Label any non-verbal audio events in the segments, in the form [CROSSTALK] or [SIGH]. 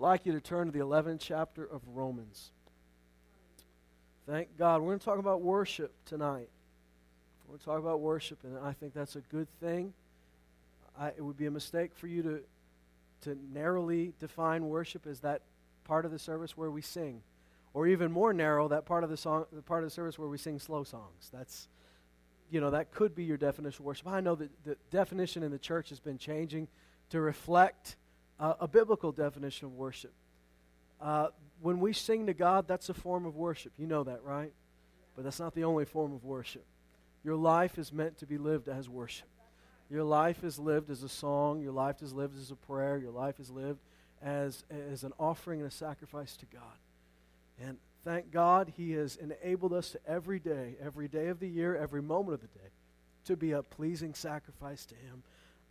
Like you to turn to the 11th chapter of Romans. Thank God. We're going to talk about worship tonight. We're going to talk about worship, and I think that's a good thing. I, it would be a mistake for you to, to narrowly define worship as that part of the service where we sing, or even more narrow, that part of the song, the part of the service where we sing slow songs. That's, you know, that could be your definition of worship. I know that the definition in the church has been changing to reflect uh, a biblical definition of worship. Uh, when we sing to God, that's a form of worship. You know that, right? But that's not the only form of worship. Your life is meant to be lived as worship. Your life is lived as a song. Your life is lived as a prayer. Your life is lived as, as an offering and a sacrifice to God. And thank God He has enabled us to every day, every day of the year, every moment of the day, to be a pleasing sacrifice to Him,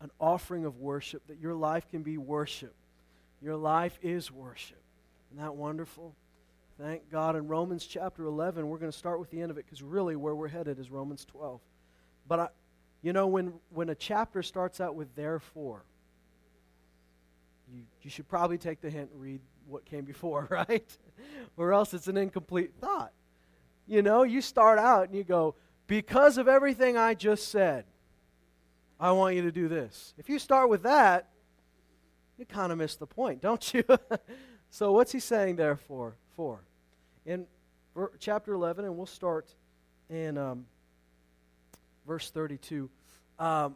an offering of worship, that your life can be worship. Your life is worship. Isn't that wonderful? Thank God. In Romans chapter 11, we're going to start with the end of it because really where we're headed is Romans 12. But, I, you know, when, when a chapter starts out with therefore, you, you should probably take the hint and read what came before, [LAUGHS] right? or else it's an incomplete thought. You know, you start out and you go, because of everything I just said, I want you to do this. If you start with that, you kind of miss the point, don't you? [LAUGHS] so, what's he saying there for? For in chapter 11, and we'll start in um, verse 32. Um,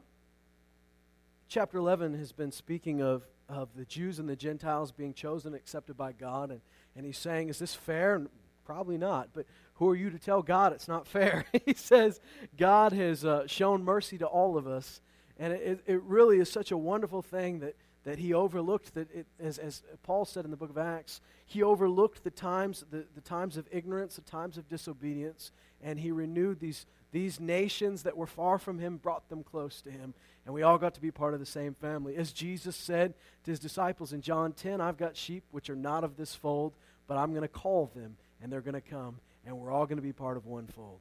chapter 11 has been speaking of, of the Jews and the Gentiles being chosen, accepted by God, and, and he's saying, Is this fair? And probably not, but who are you to tell God it's not fair? [LAUGHS] he says, God has uh, shown mercy to all of us, and it, it really is such a wonderful thing that that he overlooked that it, as, as paul said in the book of acts he overlooked the times the, the times of ignorance the times of disobedience and he renewed these these nations that were far from him brought them close to him and we all got to be part of the same family. As jesus said to his disciples in john 10 i've got sheep which are not of this fold but i'm going to call them and they're going to come and we're all going to be part of one fold.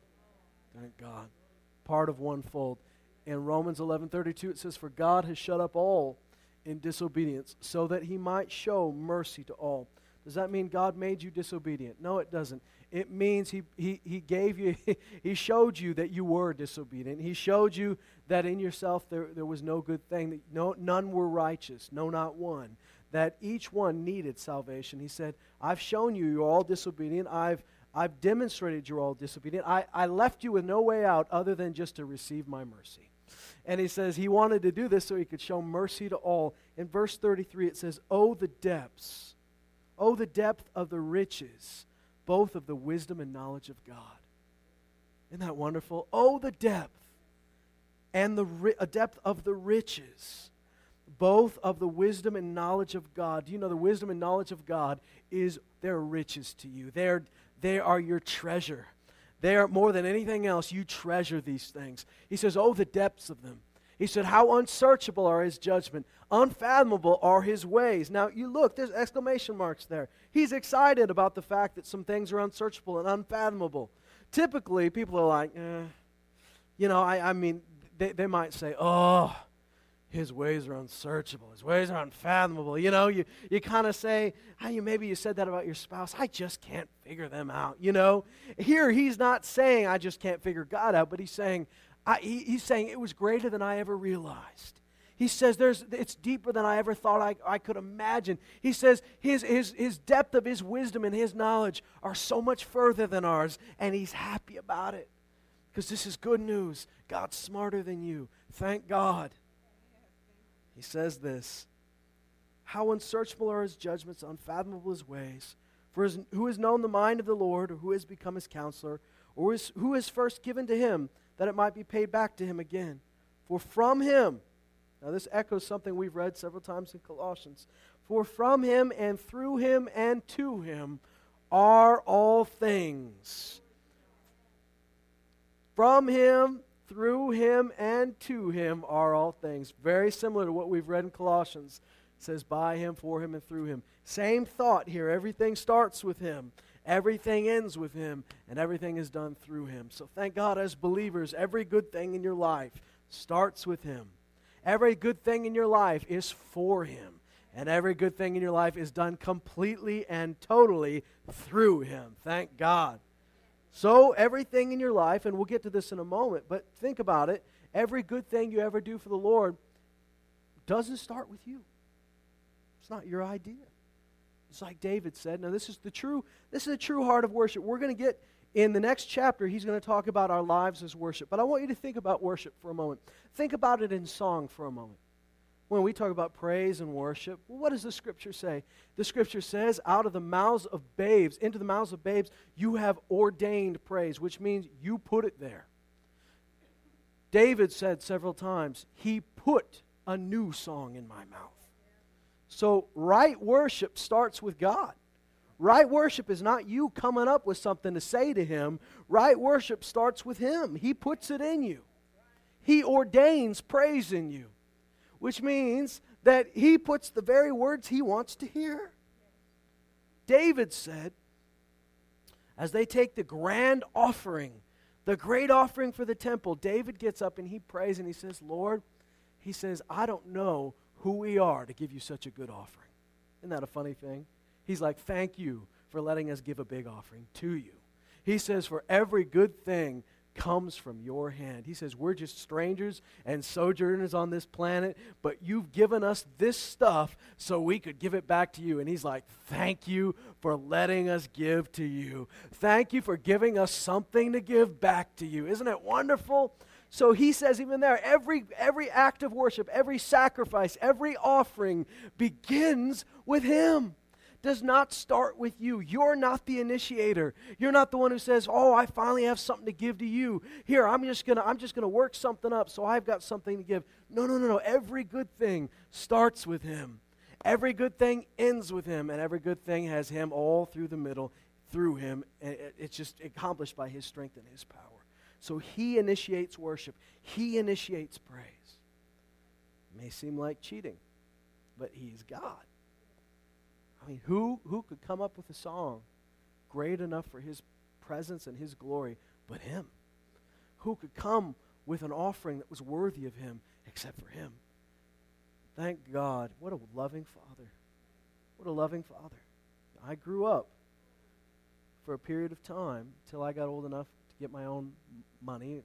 Thank god. Part of one fold in romans 11.32 it says for god has shut up all in disobedience so that he might show mercy to all. Does that mean God made you disobedient? No, it doesn't. It means he, he, he gave you, [LAUGHS] he showed you that you were disobedient. He showed you that in yourself there, there was no good thing, that no, none were righteous, no, not one. That each one needed salvation. He said, I've shown you you're all disobedient. I've, I've demonstrated you're all disobedient. I, I left you with no way out other than just to receive my mercy. And he says he wanted to do this so he could show mercy to all. In verse 33, it says, Oh, the depths, oh, the depth of the riches, both of the wisdom and knowledge of God. Isn't that wonderful? Oh, the depth and the ri- a depth of the riches, both of the wisdom and knowledge of God. Do you know the wisdom and knowledge of God is their riches to you? They're, they are your treasure. There, more than anything else, you treasure these things. He says, Oh, the depths of them. He said, How unsearchable are his judgment, unfathomable are his ways. Now, you look, there's exclamation marks there. He's excited about the fact that some things are unsearchable and unfathomable. Typically, people are like, eh. You know, I, I mean, they, they might say, Oh, his ways are unsearchable. His ways are unfathomable. You know, you, you kind of say, ah, you maybe you said that about your spouse. I just can't figure them out. You know, here he's not saying I just can't figure God out, but he's saying I, he, he's saying it was greater than I ever realized. He says there's, it's deeper than I ever thought I, I could imagine. He says his, his, his depth of his wisdom and his knowledge are so much further than ours, and he's happy about it. Because this is good news. God's smarter than you. Thank God. He says this How unsearchable are his judgments, unfathomable his ways. For his, who has known the mind of the Lord, or who has become his counselor, or is, who is first given to him that it might be paid back to him again? For from him, now this echoes something we've read several times in Colossians. For from him and through him and to him are all things. From him through him and to him are all things. Very similar to what we've read in Colossians. It says, by him, for him, and through him. Same thought here. Everything starts with him, everything ends with him, and everything is done through him. So thank God, as believers, every good thing in your life starts with him. Every good thing in your life is for him. And every good thing in your life is done completely and totally through Him. Thank God. So, everything in your life, and we'll get to this in a moment, but think about it every good thing you ever do for the Lord doesn't start with you. It's not your idea. It's like David said. Now, this is the true, this is the true heart of worship. We're going to get in the next chapter, he's going to talk about our lives as worship. But I want you to think about worship for a moment. Think about it in song for a moment. When we talk about praise and worship, what does the scripture say? The scripture says, out of the mouths of babes, into the mouths of babes, you have ordained praise, which means you put it there. David said several times, He put a new song in my mouth. So, right worship starts with God. Right worship is not you coming up with something to say to Him. Right worship starts with Him. He puts it in you, He ordains praise in you, which means that He puts the very words He wants to hear. David said, as they take the grand offering, the great offering for the temple, David gets up and he prays and he says, Lord, he says, I don't know who we are to give you such a good offering. Isn't that a funny thing? He's like, Thank you for letting us give a big offering to you. He says, For every good thing comes from your hand. He says, We're just strangers and sojourners on this planet, but you've given us this stuff so we could give it back to you. And he's like, Thank you for letting us give to you. Thank you for giving us something to give back to you. Isn't it wonderful? So he says, even there, every, every act of worship, every sacrifice, every offering begins with him. Does not start with you. You're not the initiator. You're not the one who says, "Oh, I finally have something to give to you. Here, I'm just gonna, I'm just gonna work something up, so I've got something to give." No, no, no, no. Every good thing starts with him. Every good thing ends with him, and every good thing has him all through the middle, through him. It's just accomplished by his strength and his power. So he initiates worship, he initiates praise. It may seem like cheating, but he's God. I mean, who, who could come up with a song great enough for his presence and his glory but him? Who could come with an offering that was worthy of him except for him? Thank God. What a loving father. What a loving father. I grew up for a period of time till I got old enough to get my own money,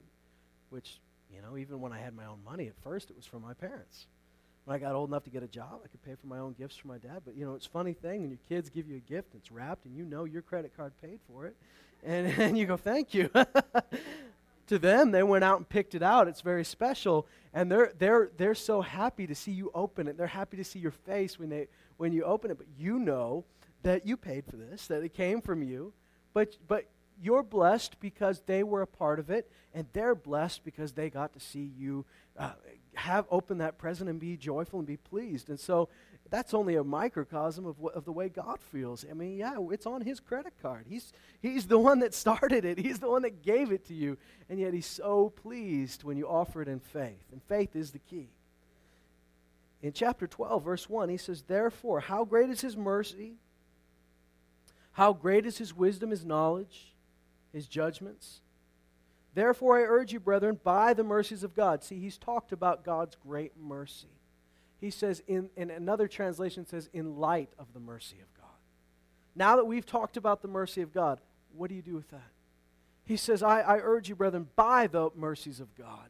which, you know, even when I had my own money, at first it was from my parents. When I got old enough to get a job, I could pay for my own gifts for my dad. But, you know, it's a funny thing when your kids give you a gift, it's wrapped, and you know your credit card paid for it. And, [LAUGHS] and you go, thank you. [LAUGHS] to them, they went out and picked it out. It's very special. And they're, they're, they're so happy to see you open it. They're happy to see your face when, they, when you open it. But you know that you paid for this, that it came from you. But, but you're blessed because they were a part of it, and they're blessed because they got to see you uh, have open that present and be joyful and be pleased. And so that's only a microcosm of, of the way God feels. I mean, yeah, it's on His credit card. He's, he's the one that [LAUGHS] started it, He's the one that gave it to you. And yet He's so pleased when you offer it in faith. And faith is the key. In chapter 12, verse 1, he says, Therefore, how great is His mercy! How great is His wisdom, His knowledge! his judgments. Therefore, I urge you, brethren, by the mercies of God. See, he's talked about God's great mercy. He says, in, in another translation says, in light of the mercy of God. Now that we've talked about the mercy of God, what do you do with that? He says, I, I urge you, brethren, by the mercies of God.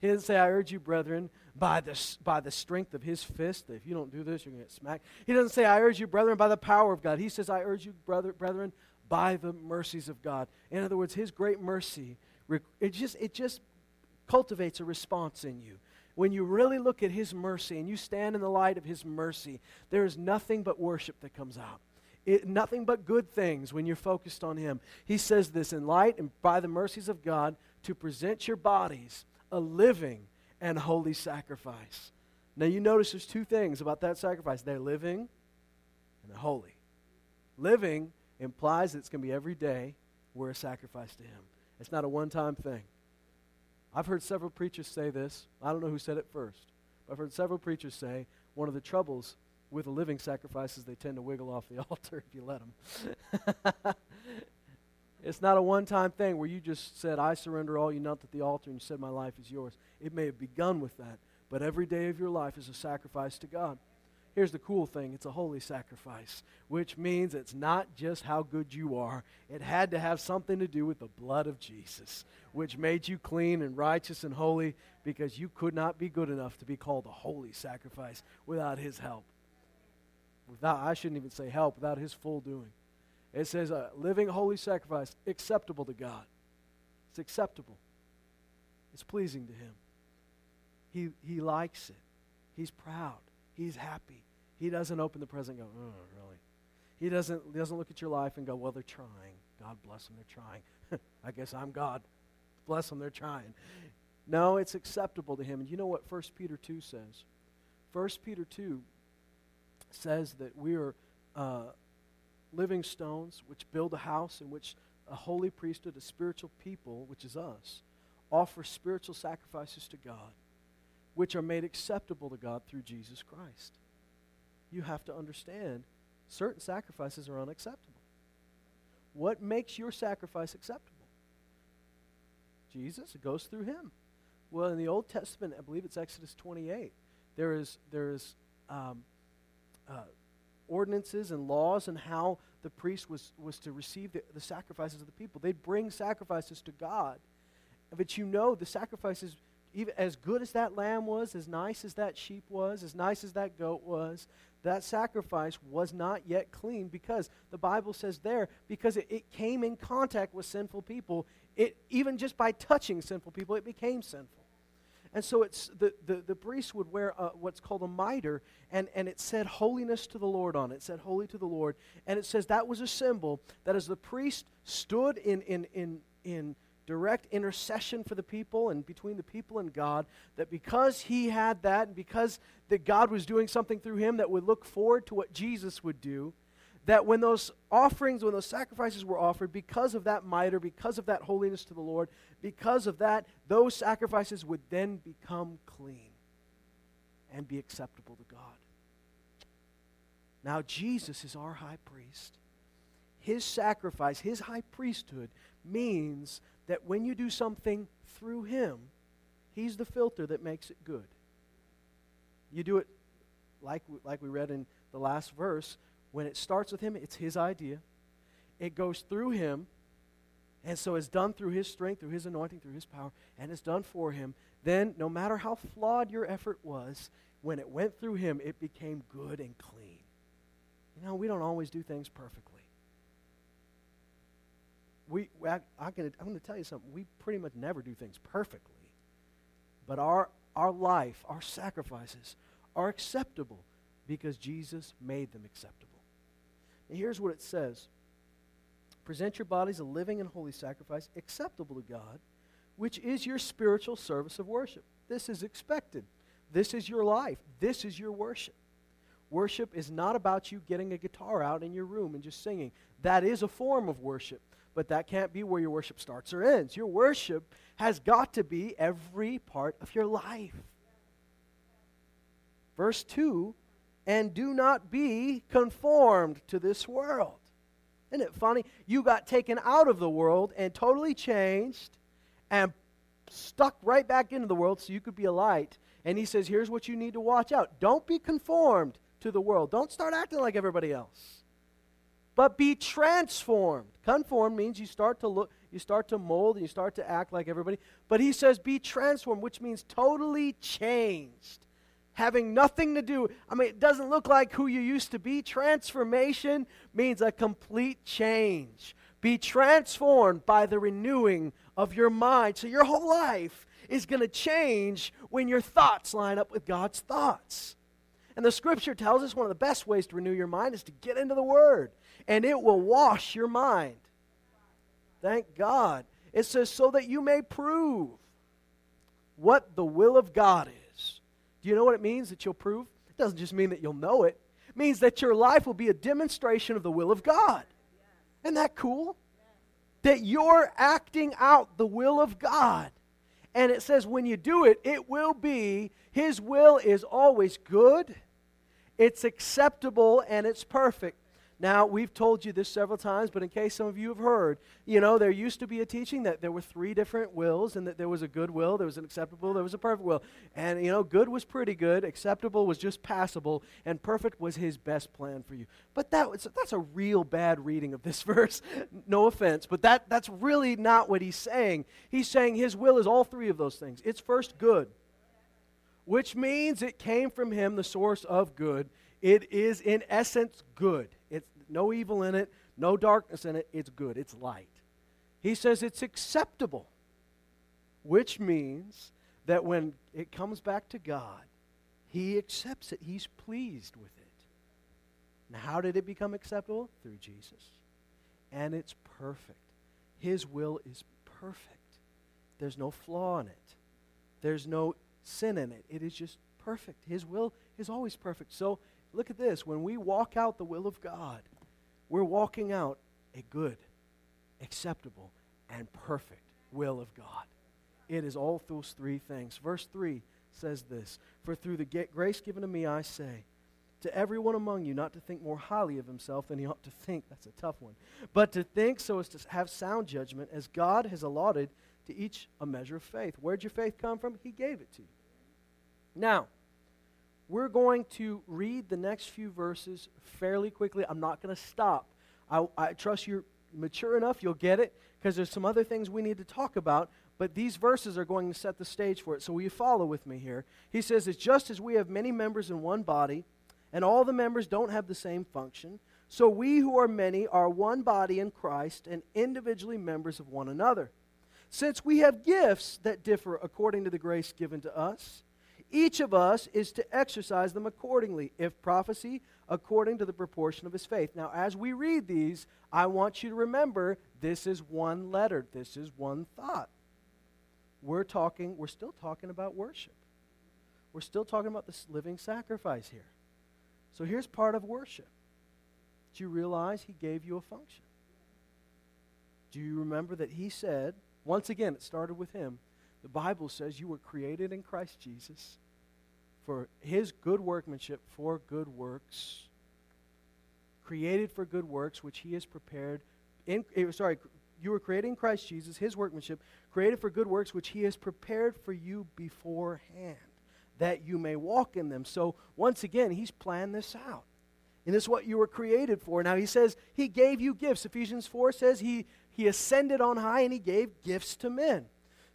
He didn't say, I urge you, brethren, by the, by the strength of his fist. If you don't do this, you're going to get smacked. He doesn't say, I urge you, brethren, by the power of God. He says, I urge you, brother, brethren, by the mercies of God. In other words, His great mercy, it just, it just cultivates a response in you. When you really look at His mercy and you stand in the light of His mercy, there is nothing but worship that comes out. It, nothing but good things when you're focused on Him. He says this in light and by the mercies of God to present your bodies a living and holy sacrifice. Now, you notice there's two things about that sacrifice they're living and they're holy. Living implies that it's going to be every day we're a sacrifice to Him. It's not a one time thing. I've heard several preachers say this. I don't know who said it first, but I've heard several preachers say one of the troubles with a living sacrifice is they tend to wiggle off the [LAUGHS] altar if you let them. [LAUGHS] it's not a one time thing where you just said, I surrender all, you knelt at the altar, and you said, My life is yours. It may have begun with that, but every day of your life is a sacrifice to God. Here's the cool thing it's a holy sacrifice, which means it's not just how good you are. It had to have something to do with the blood of Jesus, which made you clean and righteous and holy because you could not be good enough to be called a holy sacrifice without his help. Without, I shouldn't even say help, without his full doing. It says a living holy sacrifice acceptable to God. It's acceptable. It's pleasing to him. He, he likes it. He's proud. He's happy. He doesn't open the present and go, oh, really? He doesn't, he doesn't look at your life and go, well, they're trying. God bless them, they're trying. [LAUGHS] I guess I'm God. Bless them, they're trying. No, it's acceptable to him. And you know what 1 Peter 2 says? 1 Peter 2 says that we are uh, living stones which build a house in which a holy priesthood, a spiritual people, which is us, offer spiritual sacrifices to God, which are made acceptable to God through Jesus Christ you have to understand certain sacrifices are unacceptable. What makes your sacrifice acceptable? Jesus, it goes through him. Well, in the Old Testament, I believe it's Exodus 28, there is, there is um, uh, ordinances and laws and how the priest was, was to receive the, the sacrifices of the people. They'd bring sacrifices to God. But you know, the sacrifices even as good as that lamb was, as nice as that sheep was, as nice as that goat was, that sacrifice was not yet clean because the Bible says there, because it, it came in contact with sinful people, it even just by touching sinful people, it became sinful. And so it's the, the, the priest would wear a, what's called a mitre, and, and it said holiness to the Lord on it. It said holy to the Lord. And it says that was a symbol that as the priest stood in, in, in, in direct intercession for the people and between the people and God, that because he had that and because that God was doing something through him that would look forward to what Jesus would do, that when those offerings, when those sacrifices were offered, because of that mitre, because of that holiness to the Lord, because of that, those sacrifices would then become clean and be acceptable to God. Now, Jesus is our high priest. His sacrifice, his high priesthood, means that when you do something through Him, He's the filter that makes it good. You do it like, like we read in the last verse. When it starts with Him, it's His idea. It goes through Him, and so it's done through His strength, through His anointing, through His power, and it's done for Him. Then, no matter how flawed your effort was, when it went through Him, it became good and clean. You know, we don't always do things perfectly we, I, I can, I'm going to tell you something. We pretty much never do things perfectly. But our, our life, our sacrifices are acceptable because Jesus made them acceptable. And here's what it says Present your bodies a living and holy sacrifice, acceptable to God, which is your spiritual service of worship. This is expected. This is your life. This is your worship. Worship is not about you getting a guitar out in your room and just singing. That is a form of worship but that can't be where your worship starts or ends. Your worship has got to be every part of your life. Verse 2 and do not be conformed to this world. Isn't it funny? You got taken out of the world and totally changed and stuck right back into the world so you could be a light. And he says, here's what you need to watch out. Don't be conformed to the world. Don't start acting like everybody else but be transformed. Conform means you start to look, you start to mold, and you start to act like everybody. But he says be transformed, which means totally changed. Having nothing to do, I mean, it doesn't look like who you used to be. Transformation means a complete change. Be transformed by the renewing of your mind. So your whole life is going to change when your thoughts line up with God's thoughts. And the scripture tells us one of the best ways to renew your mind is to get into the Word and it will wash your mind. Thank God. It says, so that you may prove what the will of God is. Do you know what it means that you'll prove? It doesn't just mean that you'll know it, it means that your life will be a demonstration of the will of God. Isn't that cool? That you're acting out the will of God. And it says when you do it, it will be, His will is always good, it's acceptable, and it's perfect. Now, we've told you this several times, but in case some of you have heard, you know, there used to be a teaching that there were three different wills and that there was a good will, there was an acceptable, there was a perfect will. And, you know, good was pretty good, acceptable was just passable, and perfect was his best plan for you. But that was, that's a real bad reading of this [LAUGHS] verse. no offense, but that, that's really not what he's saying. He's saying his will is all three of those things. It's first good, which means it came from him, the source of good. It is, in essence, good no evil in it, no darkness in it. It's good, it's light. He says it's acceptable, which means that when it comes back to God, He accepts it, He's pleased with it. Now, how did it become acceptable? Through Jesus. And it's perfect. His will is perfect. There's no flaw in it, there's no sin in it. It is just perfect. His will is always perfect. So, look at this. When we walk out the will of God, we're walking out a good, acceptable, and perfect will of God. It is all those three things. Verse 3 says this For through the grace given to me, I say, to everyone among you not to think more highly of himself than he ought to think. That's a tough one. But to think so as to have sound judgment, as God has allotted to each a measure of faith. Where'd your faith come from? He gave it to you. Now, we're going to read the next few verses fairly quickly. I'm not going to stop. I, I, trust you're mature enough, you'll get it, because there's some other things we need to talk about, but these verses are going to set the stage for it. So will you follow with me here? He says, It's just as we have many members in one body, and all the members don't have the same function, so we who are many are one body in Christ and individually members of one another. Since we have gifts that differ according to the grace given to us, each of us is to exercise them accordingly. If prophecy, according to the proportion of his faith. Now, as we read these, I want you to remember this is one letter, this is one thought. We're talking, we're still talking about worship. We're still talking about this living sacrifice here. So here's part of worship. Do you realize he gave you a function? Do you remember that he said, once again, it started with him, the Bible says you were created in Christ Jesus for his good workmanship for good works. Created for good works, which he has prepared. In, eh, sorry, you were created in Christ Jesus, his workmanship, created for good works, which he has prepared for you beforehand, that you may walk in them. So, once again, he's planned this out. And this is what you were created for. Now, he says he gave you gifts. Ephesians 4 says he, he ascended on high and he gave gifts to men.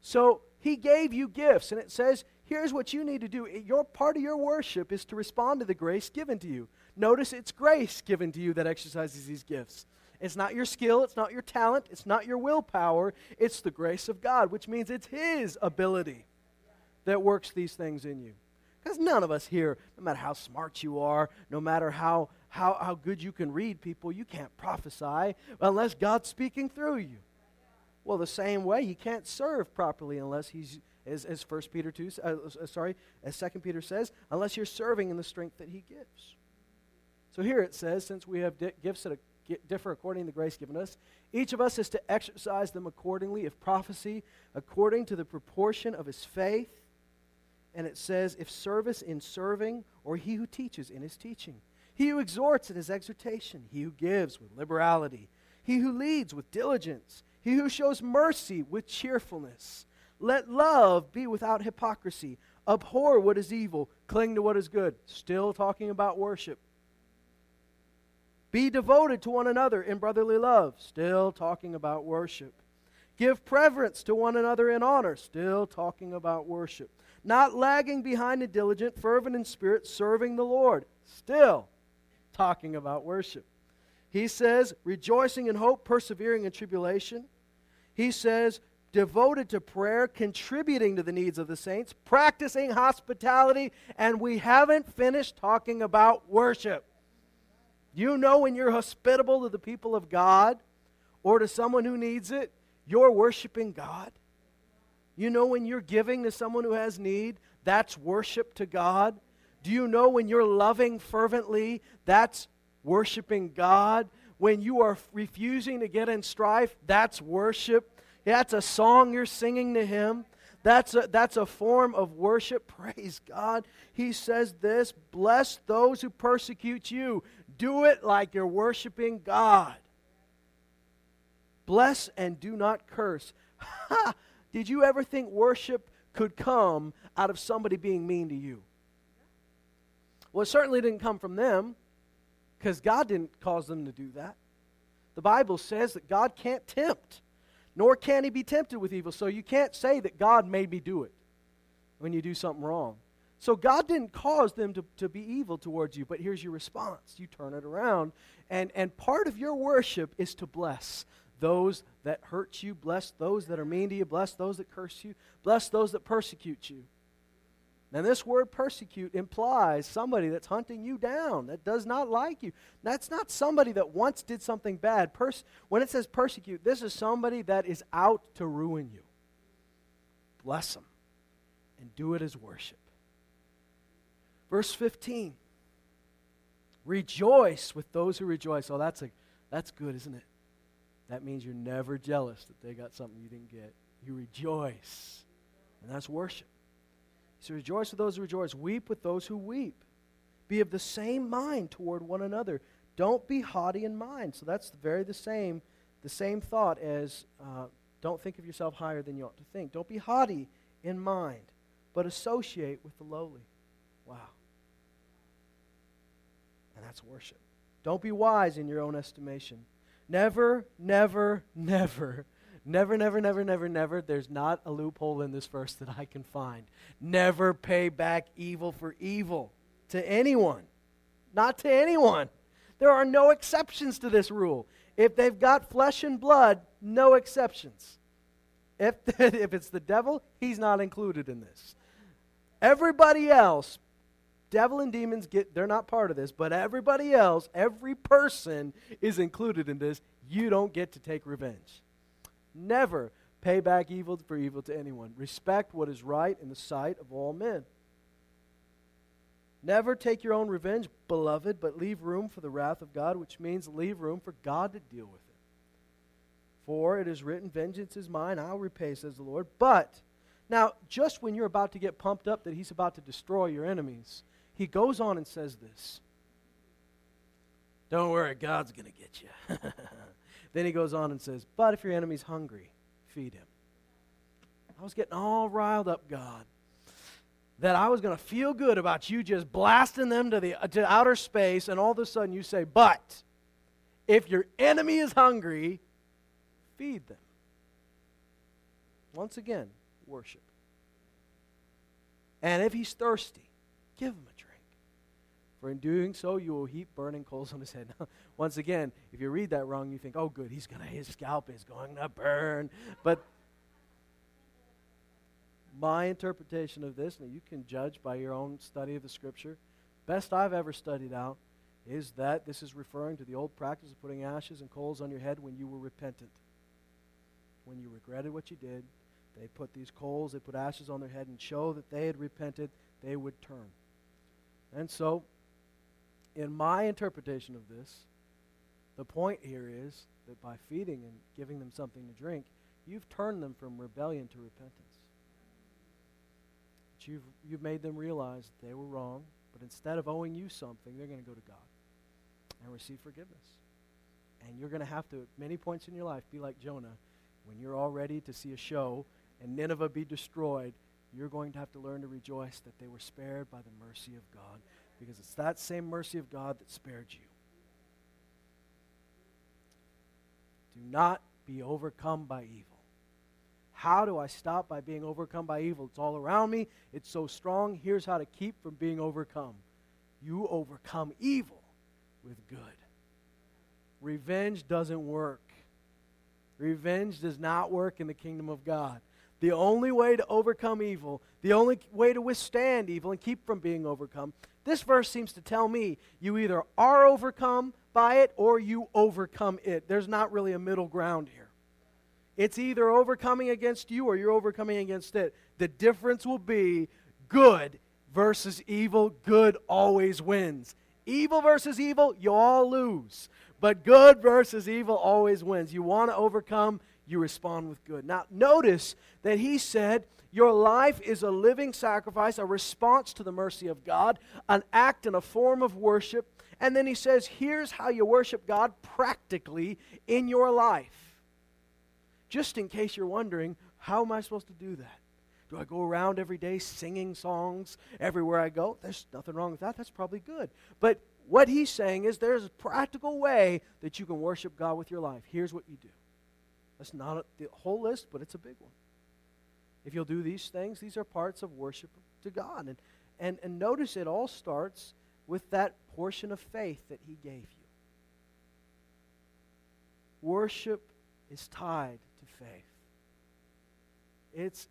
So, he gave you gifts, and it says, here's what you need to do. Your part of your worship is to respond to the grace given to you. Notice it's grace given to you that exercises these gifts. It's not your skill, it's not your talent, it's not your willpower, it's the grace of God, which means it's His ability that works these things in you. Because none of us here, no matter how smart you are, no matter how, how, how good you can read people, you can't prophesy unless God's speaking through you. Well, the same way, you can't serve properly unless he's, as, as 1 Peter 2, uh, uh, sorry, as 2 Peter says, unless you're serving in the strength that he gives. So here it says, since we have di- gifts that differ according to the grace given us, each of us is to exercise them accordingly, if prophecy, according to the proportion of his faith. And it says, if service in serving, or he who teaches in his teaching. He who exhorts in his exhortation, he who gives with liberality, he who leads with diligence he who shows mercy with cheerfulness. Let love be without hypocrisy. Abhor what is evil, cling to what is good. Still talking about worship. Be devoted to one another in brotherly love. Still talking about worship. Give preference to one another in honor. Still talking about worship. Not lagging behind the diligent, fervent in spirit, serving the Lord. Still talking about worship. He says, rejoicing in hope, persevering in tribulation. He says, devoted to prayer, contributing to the needs of the saints, practicing hospitality, and we haven't finished talking about worship. You know when you're hospitable to the people of God or to someone who needs it, you're worshiping God. You know when you're giving to someone who has need, that's worship to God. Do you know when you're loving fervently, that's worshiping God. When you are refusing to get in strife, that's worship. That's a song you're singing to Him. That's a, that's a form of worship. [LAUGHS] Praise God. He says this Bless those who persecute you. Do it like you're worshiping God. Bless and do not curse. Ha! [LAUGHS] Did you ever think worship could come out of somebody being mean to you? Well, it certainly didn't come from them because God didn't cause them to do that. The Bible says that God can't tempt, nor can he be tempted with evil. So you can't say that God made me do it when you do something wrong. So God didn't cause them to, to be evil towards you, but here's your response. You turn it around. And, and part of your worship is to bless those that hurt you, bless those that are mean to you, bless those that curse you, bless those that persecute you. Now, this word persecute implies somebody that's hunting you down, that does not like you. That's not somebody that once did something bad. Pers- when it says persecute, this is somebody that is out to ruin you. Bless them and do it as worship. Verse 15 Rejoice with those who rejoice. Oh, that's, a, that's good, isn't it? That means you're never jealous that they got something you didn't get. You rejoice. And that's worship. So rejoice with those who rejoice, weep with those who weep. Be of the same mind toward one another. Don't be haughty in mind. So that's very the same, the same thought as uh, don't think of yourself higher than you ought to think. Don't be haughty in mind, but associate with the lowly. Wow. And that's worship. Don't be wise in your own estimation. Never, never, [LAUGHS] never Never, never, never, never, never. There's not a loophole in this verse that I can find. Never pay back evil for evil to anyone. Not to anyone. There are no exceptions to this rule. If they've got flesh and blood, no exceptions. If, [LAUGHS] if it's the devil, he's not included in this. Everybody else, devil and demons get they're not part of this, but everybody else, every person is included in this. You don't get to take revenge. Never pay back evil for evil to anyone. Respect what is right in the sight of all men. Never take your own revenge, beloved, but leave room for the wrath of God, which means leave room for God to deal with it. For it is written, Vengeance is mine, I'll repay, says the Lord. But, now, just when you're about to get pumped up that he's about to destroy your enemies, he goes on and says this Don't worry, God's going to get you. [LAUGHS] Then he goes on and says, But if your enemy's hungry, feed him. I was getting all riled up, God, that I was going to feel good about you just blasting them to, the, to outer space, and all of a sudden you say, But if your enemy is hungry, feed them. Once again, worship. And if he's thirsty, give him. For in doing so, you will heap burning coals on his head. Now, [LAUGHS] once again, if you read that wrong, you think, oh, good, he's gonna, his scalp is going to burn. But my interpretation of this, and you can judge by your own study of the scripture, best I've ever studied out, is that this is referring to the old practice of putting ashes and coals on your head when you were repentant. When you regretted what you did, they put these coals, they put ashes on their head and show that they had repented, they would turn. And so, in my interpretation of this, the point here is that by feeding and giving them something to drink, you've turned them from rebellion to repentance. But you've, you've made them realize they were wrong, but instead of owing you something, they're going to go to God and receive forgiveness. And you're going to have to, at many points in your life, be like Jonah. When you're all ready to see a show and Nineveh be destroyed, you're going to have to learn to rejoice that they were spared by the mercy of God because it's that same mercy of God that spared you. Do not be overcome by evil. How do I stop by being overcome by evil? It's all around me. It's so strong. Here's how to keep from being overcome. You overcome evil with good. Revenge doesn't work. Revenge does not work in the kingdom of God. The only way to overcome evil, the only way to withstand evil and keep from being overcome, this verse seems to tell me you either are overcome by it or you overcome it. There's not really a middle ground here. It's either overcoming against you or you're overcoming against it. The difference will be good versus evil. Good always wins. Evil versus evil, you all lose. But good versus evil always wins. You want to overcome, you respond with good. Now, notice that he said, Your life is a living sacrifice, a response to the mercy of God, an act and a form of worship. And then he says, Here's how you worship God practically in your life. Just in case you're wondering, how am I supposed to do that? Do I go around every day singing songs everywhere I go? There's nothing wrong with that. That's probably good. But what he's saying is there's a practical way that you can worship God with your life. Here's what you do. That's not the whole list, but it's a big one. If you'll do these things, these are parts of worship to God. And, and, and notice it all starts with that portion of faith that he gave you. Worship is tied to faith. It's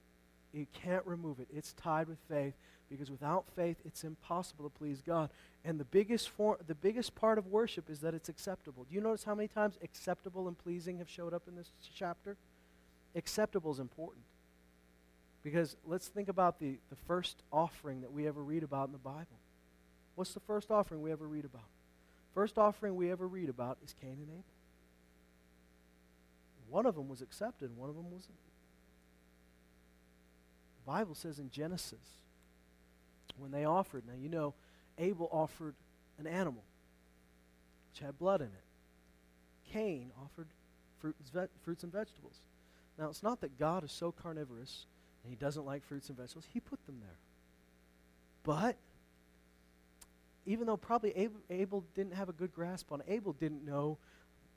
you can't remove it. It's tied with faith because without faith, it's impossible to please God. And the biggest, form, the biggest part of worship is that it's acceptable. Do you notice how many times acceptable and pleasing have showed up in this chapter? Acceptable is important. Because let's think about the, the first offering that we ever read about in the Bible. What's the first offering we ever read about? First offering we ever read about is Cain and Abel. One of them was accepted, one of them wasn't. Bible says in Genesis, when they offered, now you know, Abel offered an animal which had blood in it. Cain offered fruits and vegetables. Now, it's not that God is so carnivorous and he doesn't like fruits and vegetables, he put them there. But even though probably Abel, Abel didn't have a good grasp on Abel didn't know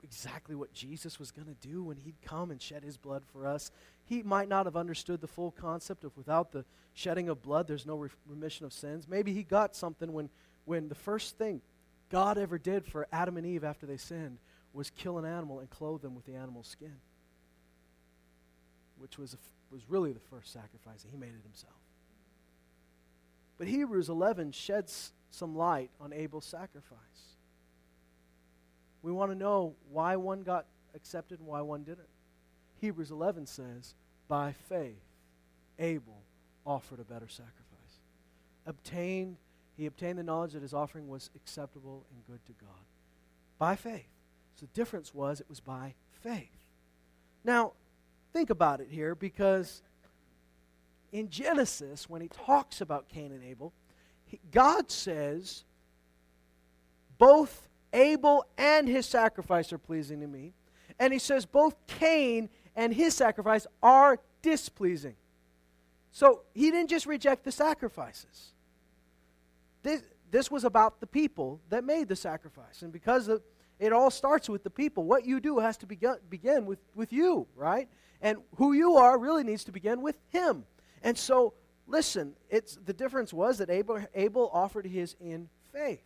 exactly what Jesus was going to do when he'd come and shed his blood for us. He might not have understood the full concept of without the shedding of blood, there's no remission of sins. Maybe he got something when, when the first thing God ever did for Adam and Eve after they sinned was kill an animal and clothe them with the animal's skin, which was, was really the first sacrifice. He made it himself. But Hebrews 11 sheds some light on Abel's sacrifice. We want to know why one got accepted and why one didn't. Hebrews 11 says, By faith, Abel offered a better sacrifice. Obtained, he obtained the knowledge that his offering was acceptable and good to God. By faith. So the difference was it was by faith. Now, think about it here because in Genesis, when he talks about Cain and Abel, he, God says, both Abel and his sacrifice are pleasing to me. And he says both Cain and his sacrifice are displeasing. So he didn't just reject the sacrifices. This, this was about the people that made the sacrifice. And because of, it all starts with the people, what you do has to begin, begin with, with you, right? And who you are really needs to begin with him. And so, listen, it's, the difference was that Abel, Abel offered his in faith.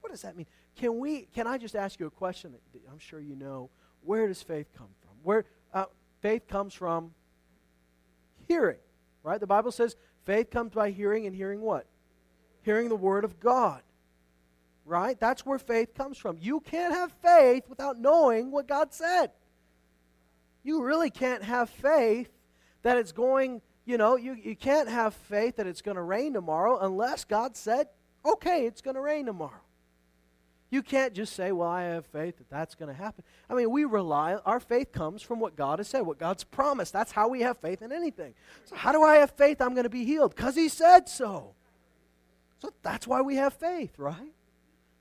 What does that mean? Can we? Can I just ask you a question I'm sure you know? Where does faith come from? Where uh, faith comes from? Hearing, right? The Bible says faith comes by hearing, and hearing what? Hearing the word of God. Right? That's where faith comes from. You can't have faith without knowing what God said. You really can't have faith that it's going, you know, you, you can't have faith that it's going to rain tomorrow unless God said, okay, it's going to rain tomorrow. You can't just say, well, I have faith that that's going to happen. I mean, we rely, our faith comes from what God has said, what God's promised. That's how we have faith in anything. So, how do I have faith I'm going to be healed? Because He said so. So, that's why we have faith, right?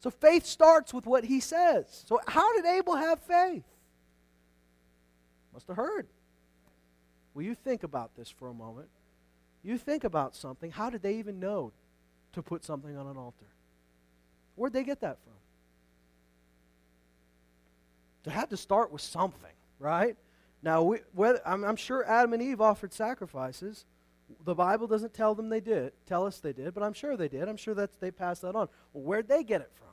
So, faith starts with what He says. So, how did Abel have faith? Must have heard. Will you think about this for a moment? You think about something. How did they even know to put something on an altar? Where'd they get that from? They had to start with something, right? Now, we, whether, I'm, I'm sure Adam and Eve offered sacrifices. The Bible doesn't tell them they did, tell us they did, but I'm sure they did. I'm sure that they passed that on. Well, where'd they get it from?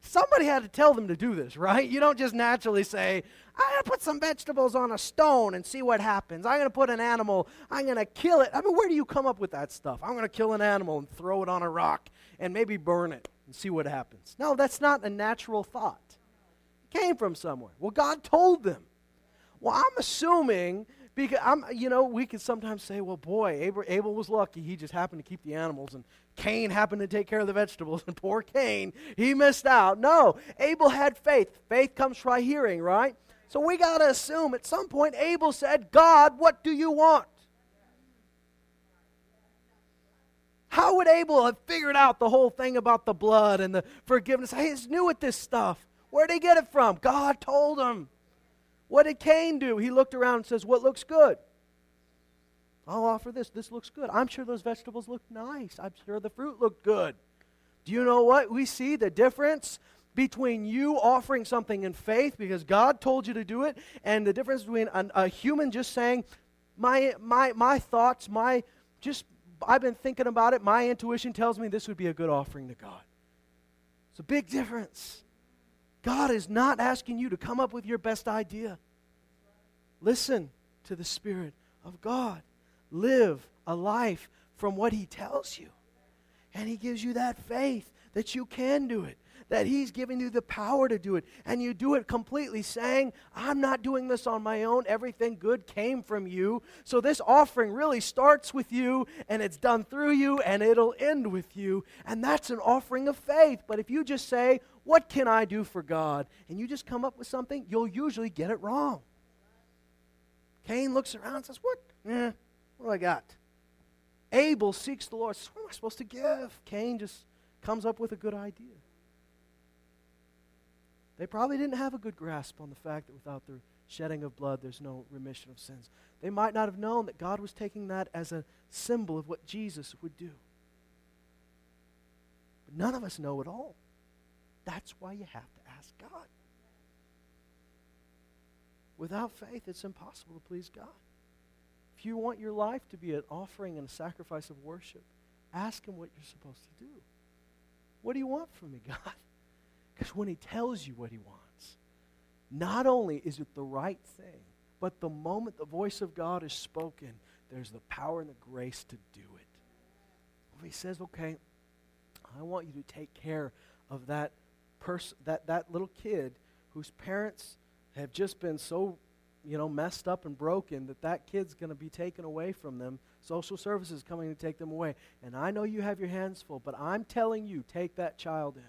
Somebody had to tell them to do this, right? You don't just naturally say, I'm going to put some vegetables on a stone and see what happens. I'm going to put an animal, I'm going to kill it. I mean, where do you come up with that stuff? I'm going to kill an animal and throw it on a rock and maybe burn it and see what happens. No, that's not a natural thought came from somewhere. Well, God told them. Well, I'm assuming because I'm, you know, we could sometimes say, well, boy, Abel, Abel was lucky. He just happened to keep the animals, and Cain happened to take care of the vegetables, [LAUGHS] and poor Cain, he missed out. No, Abel had faith. Faith comes by hearing, right? So we got to assume at some point Abel said, God, what do you want? How would Abel have figured out the whole thing about the blood and the forgiveness? He's new at this stuff. Where did he get it from? God told him. What did Cain do? He looked around and says, What looks good? I'll offer this. This looks good. I'm sure those vegetables look nice. I'm sure the fruit looked good. Do you know what? We see the difference between you offering something in faith because God told you to do it and the difference between a, a human just saying, my, my, my thoughts, my just I've been thinking about it. My intuition tells me this would be a good offering to God. It's a big difference. God is not asking you to come up with your best idea. Listen to the Spirit of God. Live a life from what He tells you. And He gives you that faith that you can do it that He's giving you the power to do it. And you do it completely, saying, I'm not doing this on my own. Everything good came from you. So this offering really starts with you, and it's done through you, and it'll end with you. And that's an offering of faith. But if you just say, What can I do for God? and you just come up with something, you'll usually get it wrong. Cain looks around and says, What? Eh, what do I got? Abel seeks the Lord. What am I supposed to give? Cain just comes up with a good idea. They probably didn't have a good grasp on the fact that without the shedding of blood, there's no remission of sins. They might not have known that God was taking that as a symbol of what Jesus would do. But none of us know it all. That's why you have to ask God. Without faith, it's impossible to please God. If you want your life to be an offering and a sacrifice of worship, ask Him what you're supposed to do. What do you want from me, [LAUGHS] God? Because when he tells you what he wants, not only is it the right thing, but the moment the voice of God is spoken, there's the power and the grace to do it. If he says, okay, I want you to take care of that person, that, that little kid whose parents have just been so, you know, messed up and broken that that kid's going to be taken away from them. Social services coming to take them away. And I know you have your hands full, but I'm telling you, take that child in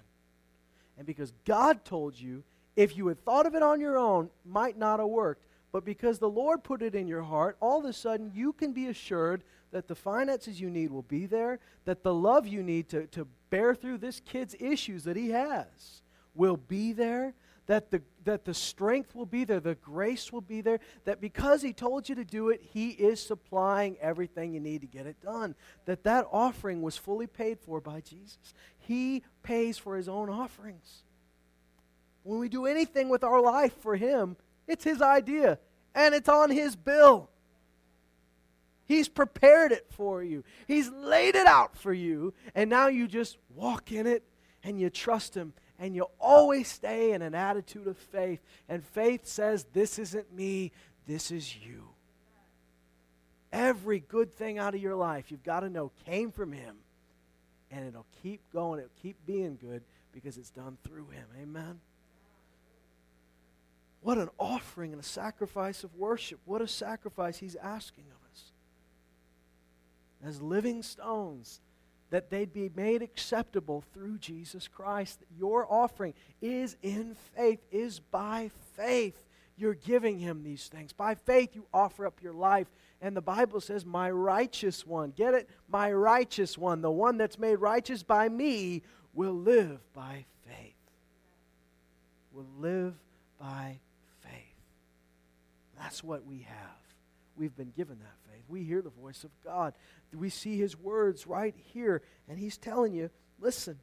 and because God told you, if you had thought of it on your own, might not have worked. But because the Lord put it in your heart, all of a sudden you can be assured that the finances you need will be there, that the love you need to, to bear through this kid's issues that he has will be there, that the, that the strength will be there, the grace will be there, that because he told you to do it, he is supplying everything you need to get it done. That that offering was fully paid for by Jesus. He pays for his own offerings. When we do anything with our life for him, it's his idea and it's on his bill. He's prepared it for you. He's laid it out for you, and now you just walk in it and you trust him and you always stay in an attitude of faith. And faith says, This isn't me, this is you. Every good thing out of your life, you've got to know, came from Him. And it'll keep going, it'll keep being good because it's done through Him. Amen? What an offering and a sacrifice of worship. What a sacrifice He's asking of us. As living stones, that they'd be made acceptable through Jesus Christ. Your offering is in faith, is by faith. You're giving him these things. By faith, you offer up your life. And the Bible says, My righteous one, get it? My righteous one, the one that's made righteous by me, will live by faith. Will live by faith. That's what we have. We've been given that. We hear the voice of God we see his words right here. And he's telling you listen,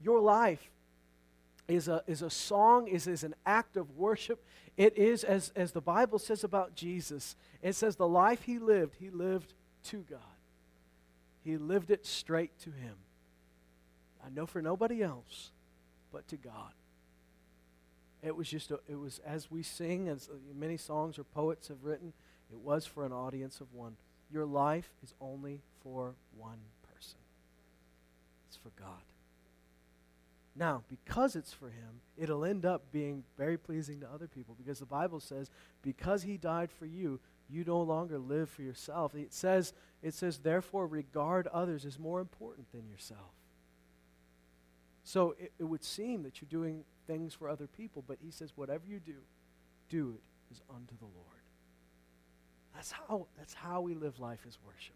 your life is a, is a song, is, is an act of worship. It is, as, as the Bible says about Jesus, it says the life he lived, he lived to God. He lived it straight to him. I know for nobody else but to God. It was just, a, it was as we sing, as many songs or poets have written, it was for an audience of one. Your life is only for one person. It's for God. Now, because it's for him, it'll end up being very pleasing to other people because the Bible says, because he died for you, you no longer live for yourself. It says, it says, therefore, regard others as more important than yourself. So it, it would seem that you're doing things for other people, but he says, whatever you do, do it is unto the Lord. That's how, that's how we live life as worship.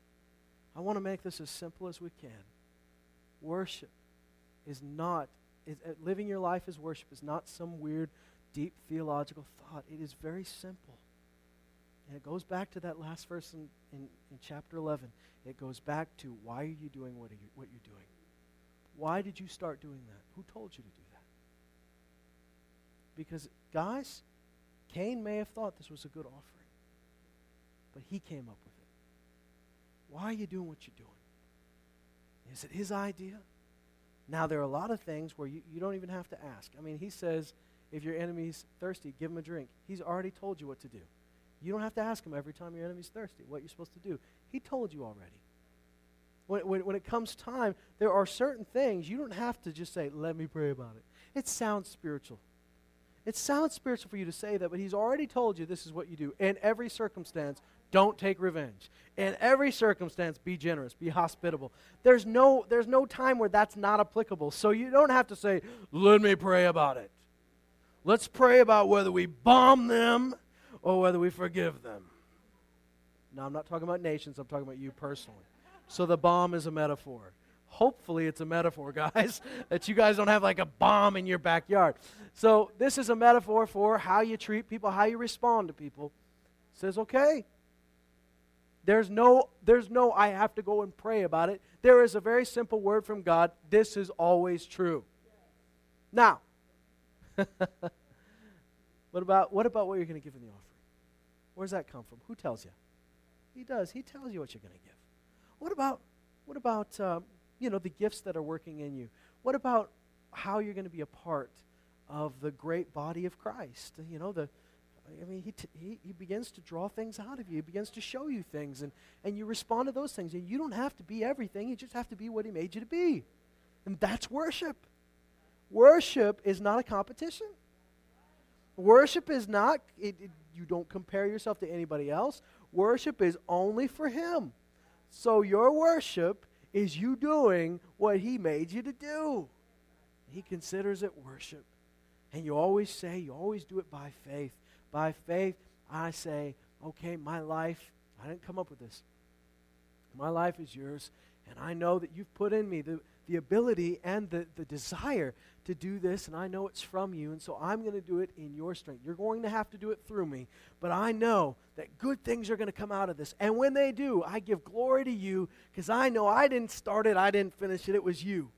I want to make this as simple as we can. Worship is not, is, uh, living your life as worship is not some weird, deep theological thought. It is very simple. And it goes back to that last verse in, in, in chapter 11. It goes back to why are you doing what, you, what you're doing? Why did you start doing that? Who told you to do that? Because, guys, Cain may have thought this was a good offering, but he came up with it. Why are you doing what you're doing? Is it his idea? Now, there are a lot of things where you, you don't even have to ask. I mean, he says, if your enemy's thirsty, give him a drink. He's already told you what to do. You don't have to ask him every time your enemy's thirsty what you're supposed to do. He told you already. When, when, when it comes time, there are certain things you don't have to just say, let me pray about it. It sounds spiritual. It sounds spiritual for you to say that, but he's already told you this is what you do. In every circumstance, don't take revenge. In every circumstance, be generous, be hospitable. There's no, there's no time where that's not applicable. So you don't have to say, let me pray about it. Let's pray about whether we bomb them or whether we forgive them. Now, I'm not talking about nations, I'm talking about you personally. So the bomb is a metaphor. Hopefully, it's a metaphor, [LAUGHS] guys, that you guys don't have like a bomb in your backyard. So, this is a metaphor for how you treat people, how you respond to people. It says, okay. There's no, there's no, I have to go and pray about it. There is a very simple word from God. This is always true. Now, [LAUGHS] what about what about what you're going to give in the offering? Where does that come from? Who tells you? He does. He tells you what you're going to give. What about what about um, you know, the gifts that are working in you? What about how you're going to be a part of the great body of Christ? You know, the I mean, he, t- he, he begins to draw things out of you. He begins to show you things, and, and you respond to those things. And you don't have to be everything, you just have to be what he made you to be. And that's worship. Worship is not a competition. Worship is not, it, it, you don't compare yourself to anybody else. Worship is only for him. So your worship is you doing what He made you to do. He considers it worship. And you always say, you always do it by faith. By faith, I say, okay, my life, I didn't come up with this. My life is yours, and I know that you've put in me the, the ability and the, the desire to do this, and I know it's from you, and so I'm going to do it in your strength. You're going to have to do it through me, but I know that good things are going to come out of this. And when they do, I give glory to you because I know I didn't start it, I didn't finish it, it was you.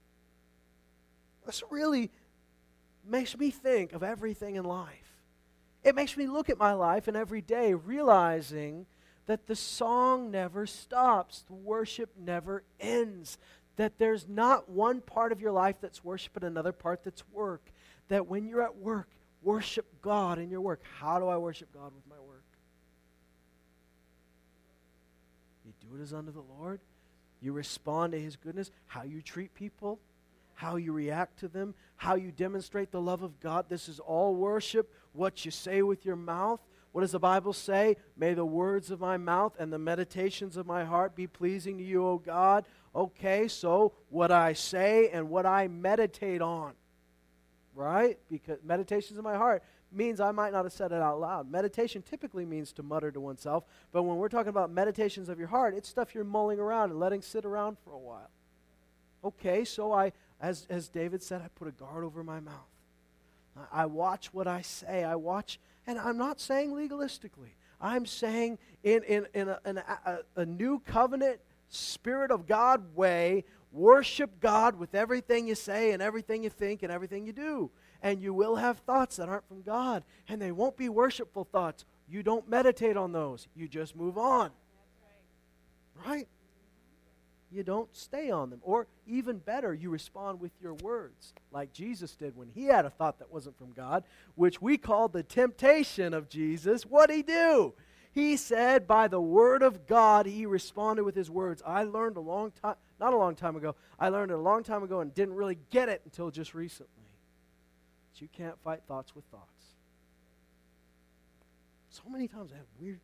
This really makes me think of everything in life. It makes me look at my life and every day realizing that the song never stops, the worship never ends that there's not one part of your life that's worship and another part that's work. That when you're at work, worship God in your work. How do I worship God with my work? You do it as unto the Lord. You respond to His goodness, how you treat people, how you react to them, how you demonstrate the love of God. This is all worship. What you say with your mouth. What does the Bible say? May the words of my mouth and the meditations of my heart be pleasing to you, O God. Okay, so what I say and what I meditate on, right? Because meditations in my heart means I might not have said it out loud. Meditation typically means to mutter to oneself, but when we're talking about meditations of your heart, it's stuff you're mulling around and letting sit around for a while. Okay, so I, as, as David said, I put a guard over my mouth. I, watch what I say. I watch, and I'm not saying legalistically. I'm saying in, in, in, a, in a, a new covenant Spirit of God way, worship God with everything you say and everything you think and everything you do. And you will have thoughts that aren't from God, and they won't be worshipful thoughts. You don't meditate on those, you just move on. Right. right? You don't stay on them. Or even better, you respond with your words, like Jesus did when he had a thought that wasn't from God, which we call the temptation of Jesus. What'd he do? He said, by the word of God, he responded with his words. I learned a long time, not a long time ago, I learned it a long time ago and didn't really get it until just recently. But you can't fight thoughts with thoughts. So many times I had weird,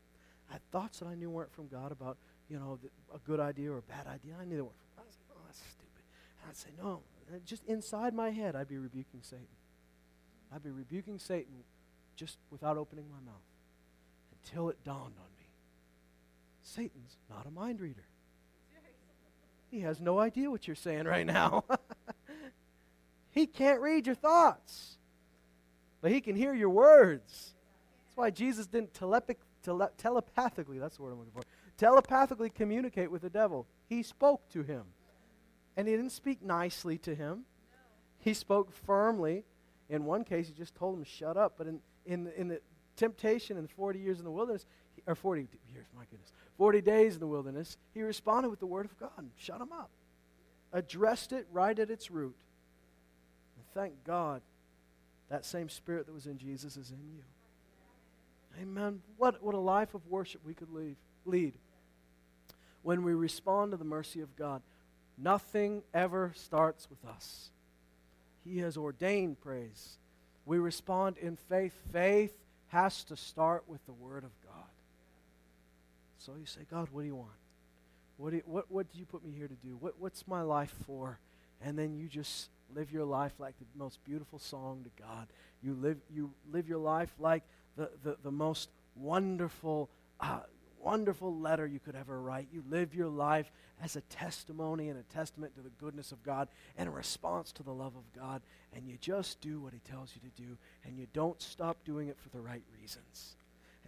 I had thoughts that I knew weren't from God about, you know, a good idea or a bad idea. I knew they weren't. I was like, oh, that's stupid. And I'd say, no. And just inside my head, I'd be rebuking Satan. I'd be rebuking Satan just without opening my mouth until it dawned on me. Satan's not a mind reader. He has no idea what you're saying right now. [LAUGHS] he can't read your thoughts, but he can hear your words. That's why Jesus didn't telepic, tele, telepathically, that's the word I'm looking for, telepathically communicate with the devil. He spoke to him. And he didn't speak nicely to him. He spoke firmly. In one case, he just told him, shut up. But in, in, the, in the temptation and 40 years in the wilderness, or 40 years, my goodness, 40 days in the wilderness, he responded with the word of God shut him up. Addressed it right at its root. And thank God that same spirit that was in Jesus is in you. Amen. What, what a life of worship we could leave, lead when we respond to the mercy of God. Nothing ever starts with us. He has ordained praise. We respond in faith. Faith has to start with the Word of God. So you say, God, what do you want? What do you, what, what do you put me here to do? What, what's my life for? And then you just live your life like the most beautiful song to God. You live, you live your life like the, the, the most wonderful uh, wonderful letter you could ever write. You live your life as a testimony and a testament to the goodness of God and a response to the love of God. And you just do what He tells you to do. And you don't stop doing it for the right reasons.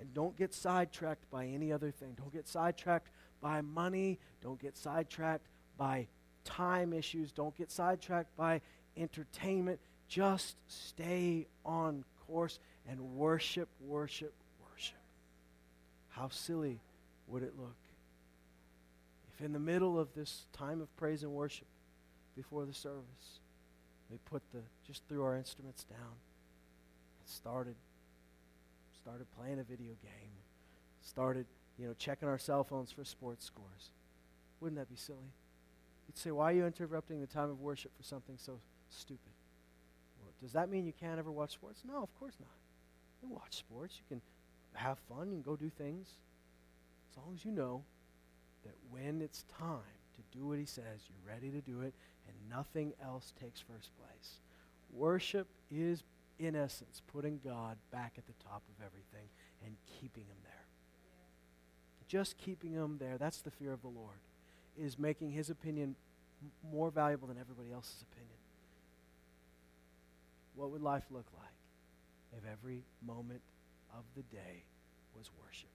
And don't get sidetracked by any other thing. Don't get sidetracked by money. Don't get sidetracked by time issues. Don't get sidetracked by entertainment. Just stay on course and worship, worship, how silly would it look if, in the middle of this time of praise and worship before the service, we put the just threw our instruments down and started started playing a video game, started you know checking our cell phones for sports scores? Wouldn't that be silly? You'd say, why are you interrupting the time of worship for something so stupid? Well, does that mean you can't ever watch sports? No, of course not. You watch sports. You can have fun and go do things. As long as you know that when it's time to do what he says, you're ready to do it, and nothing else takes first place. Worship is, in essence, putting God back at the top of everything and keeping him there. Just keeping him there, that's the fear of the Lord, is making his opinion more valuable than everybody else's opinion. What would life look like if every moment of the day was worship.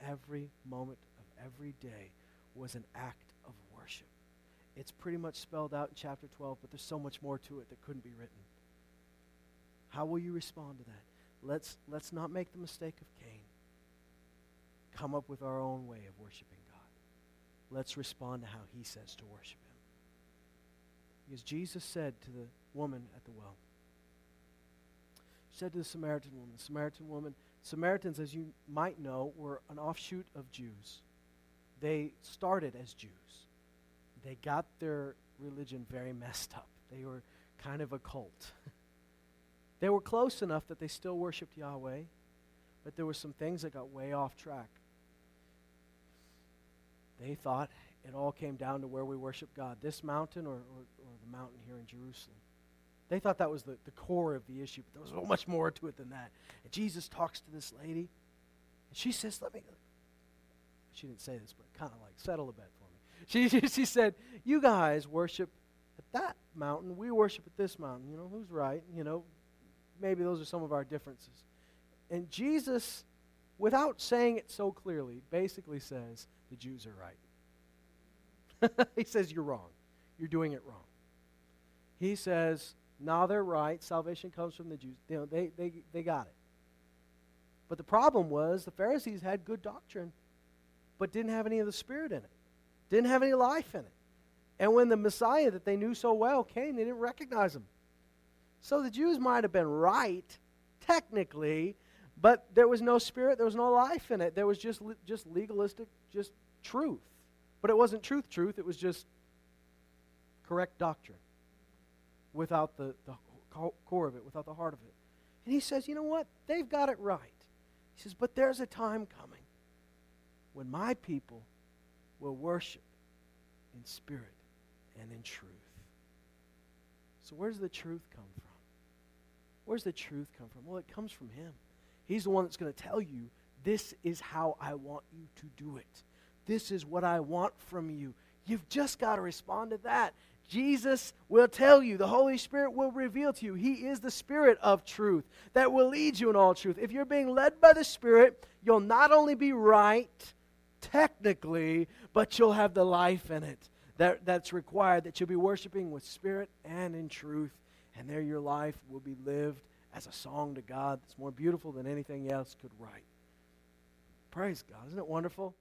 Every moment of every day was an act of worship. It's pretty much spelled out in chapter 12, but there's so much more to it that couldn't be written. How will you respond to that? Let's, let's not make the mistake of Cain. Come up with our own way of worshiping God. Let's respond to how he says to worship him. Because Jesus said to the woman at the well, said to the Samaritan woman, Samaritan woman, Samaritans, as you might know, were an offshoot of Jews. They started as Jews. They got their religion very messed up. They were kind of a cult. [LAUGHS] they were close enough that they still worshiped Yahweh, but there were some things that got way off track. They thought it all came down to where we worship God this mountain or, or, or the mountain here in Jerusalem. They thought that was the, the core of the issue, but there was so much more to it than that. And Jesus talks to this lady, and she says, Let me. She didn't say this, but kind of like, settle a bet for me. She, [LAUGHS] she, she said, You guys worship at that mountain. We worship at this mountain. You know, who's right? You know, maybe those are some of our differences. And Jesus, without saying it so clearly, basically says, The Jews are right. [LAUGHS] he says, You're wrong. You're doing it wrong. He says, now they're right. Salvation comes from the Jews. You know, they, they, they got it. But the problem was the Pharisees had good doctrine, but didn't have any of the Spirit in it, didn't have any life in it. And when the Messiah that they knew so well came, they didn't recognize him. So the Jews might have been right, technically, but there was no spirit, there was no life in it. There was just, just legalistic, just truth. But it wasn't truth, truth, it was just correct doctrine without the, the core of it, without the heart of it. And he says, you know what? They've got it right. He says, but there's a time coming when my people will worship in spirit and in truth. So, where does the truth come from? Where's the truth come from? Well, it comes from Him. He's the one that's going to tell you, this is how I want you to do it. This is what I want from you. You've just got to respond to that. Jesus will tell you, the Holy Spirit will reveal to you. He is the Spirit of truth that will lead you in all truth. If you're being led by the Spirit, you'll not only be right technically, but you'll have the life in it that, that's required, that you'll be worshiping with spirit and in truth. And there your life will be lived as a song to God that's more beautiful than anything else could write. Praise God. Isn't it wonderful?